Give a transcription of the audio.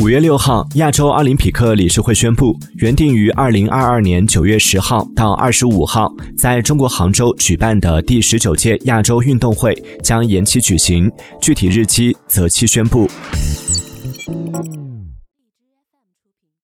五月六号亚洲奥林匹克理事会宣布原定于二零二二年九月十号到二十五号在中国杭州举办的第十九届亚洲运动会将延期举行具体日期择期宣布。